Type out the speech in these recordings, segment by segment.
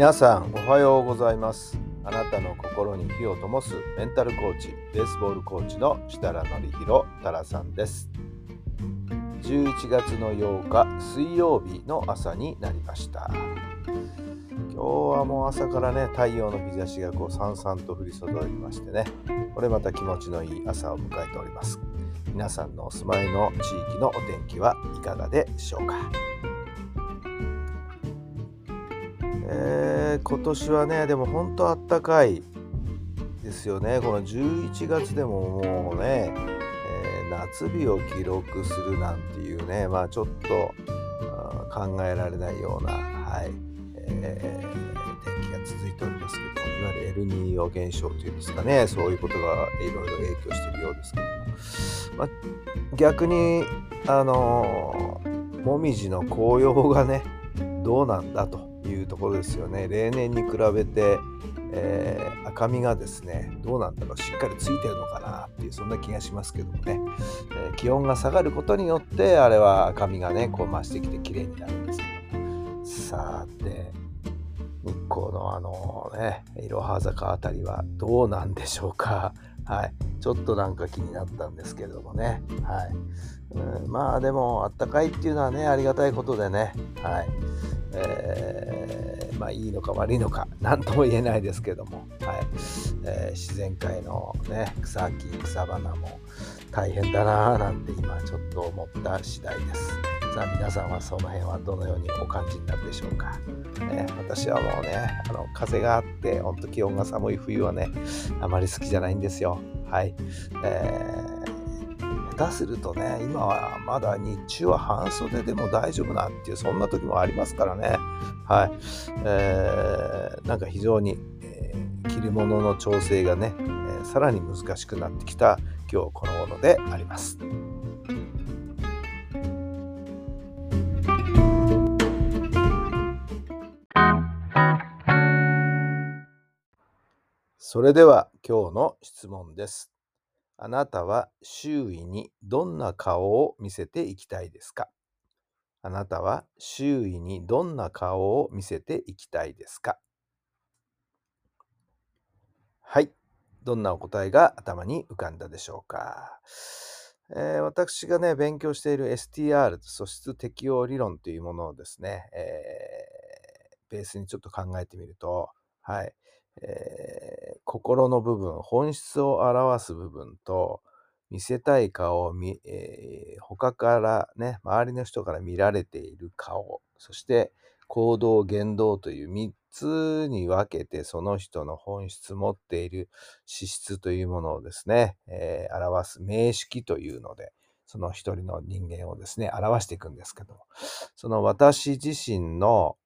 皆さんおはようございます。あなたの心に火を灯すメンタルコーチベースボールコーチの設楽範弘太良さんです。11月の8日水曜日の朝になりました。今日はもう朝からね太陽の日差しがこうさんさんと降り注ぎましてねこれまた気持ちのいい朝を迎えております。皆さんのお住まいの地域のお天気はいかがでしょうか。えー今年はねでも本当あったかいですよね。この11月でももうね、えー夏日を記録するなんていうねまあちょっと考えられないような、はいえー天気が続いておりますけどいわゆるエルニーニョ現象というんですかね。そういうことがいろいろ影響しているようですけども、まあ、逆にあのーもみじの紅葉がねどうなんだと。いうところですよね。例年に比べて、えー赤みがですねどうなんだろうしっかりついてるのかなっていうそんな気がしますけどもね、えー気温が下がることによってあれは赤みがねこう増してきて綺麗になるんですけども。さて日光のあのねいろは坂あたりはどうなんでしょうか。はい。ちょっとなんか気になったんですけれどもね。はい。うんまあでもあったかいっていうのはねありがたいことでね。はい。えーまあいいのか悪いのか何とも言えないですけども、はい。えー自然界のね草木草花も大変だなぁなんて今ちょっと思った次第です。さあ皆さんはその辺はどのようにお感じになるでしょうか、ね、私はもうねあの風があってほんと気温が寒い冬はねあまり好きじゃないんですよ。はい、え下手するとね今はまだ日中は半袖でも大丈夫なっていうそんな時もありますからね。はい、えーなんか非常に、えー着るものの調整がね、えーさらに難しくなってきた今日この頃であります。それでは今日の質問です。あなたは周囲にどんな顔を見せていきたいですか？あなたは周囲にどんな顔を見せていきたいですか？はい。どんなお答えが頭に浮かんだでしょうか、えー私がね、勉強している STR、素質適応理論というものをですね、えーベースにちょっと考えてみると、はい。えー心の部分、本質を表す部分と、見せたい顔を見、えー他からね、周りの人から見られている顔、そして行動、言動という3つに分けて、その人の本質、持っている資質というものをですね、えー表す名式というので、その一人の人間をですね、表していくんですけども、その私自身の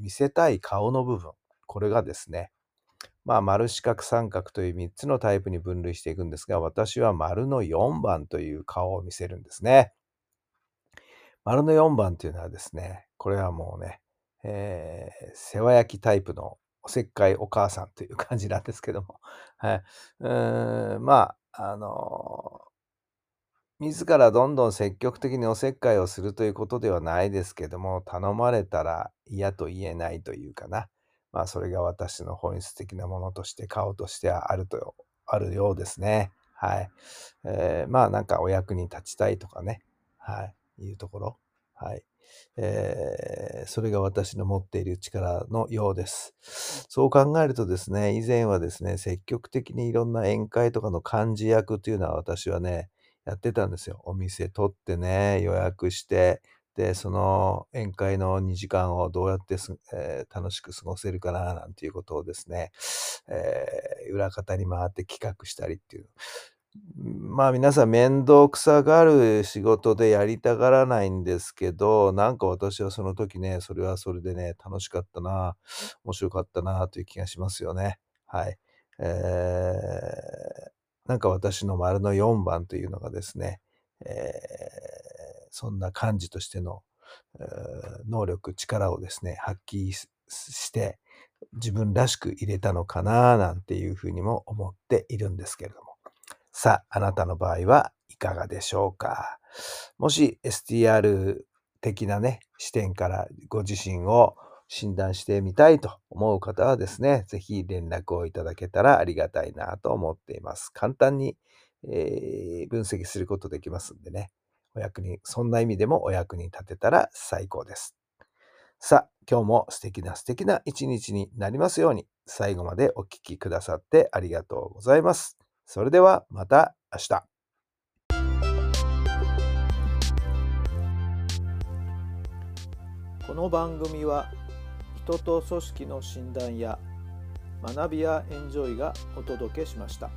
見せたい顔の部分、これがですね、まあ、丸四角三角という3つのタイプに分類していくんですが、私は丸の4番という顔を見せるんですね。丸の4番というのはですね、これはもうね、えー世話焼きタイプのおせっかいお母さんという感じなんですけども、はい。うーん、まあ、あの自らどんどん積極的におせっかいをするということではないですけども、頼まれたら嫌と言えないというかな。まあ、それが私の本質的なものとして、顔としてはあると、あるようですね。はい。えーまあ、なんかお役に立ちたいとかね。はい。いうところ。はい。えーそれが私の持っている力のようです。そう考えるとですね、以前はですね、積極的にいろんな宴会とかの幹事役というのは私はね、やってたんですよ。お店取ってね、予約して、で、その宴会の2時間をどうやって、えー楽しく過ごせるかな、なんていうことをですね、えー裏方に回って企画したりっていう。まあ皆さん面倒くさがる仕事でやりたがらないんですけど、なんか私はその時ね、それはそれでね、楽しかったな、面白かったなという気がしますよね。はい。えー、なんか私の丸の4番というのがですね、えー、そんな感じとしての、能力、力をですね、発揮しして、自分らしく入れたのかななんていうふうにも思っているんですけれども。さあ、あなたの場合はいかがでしょうか？もし STR 的なね、視点からご自身を診断してみたいと思う方はですね、ぜひ連絡をいただけたらありがたいなと思っています。簡単に、えー分析することできますんでね、お役に、そんな意味でもお役に立てたら最高です。さあ、今日も素敵な素敵な一日になりますように、最後までお聞きくださってありがとうございます。それではまた明日。この番組は人と組織の診断や学びやエンジョイがお届けしました。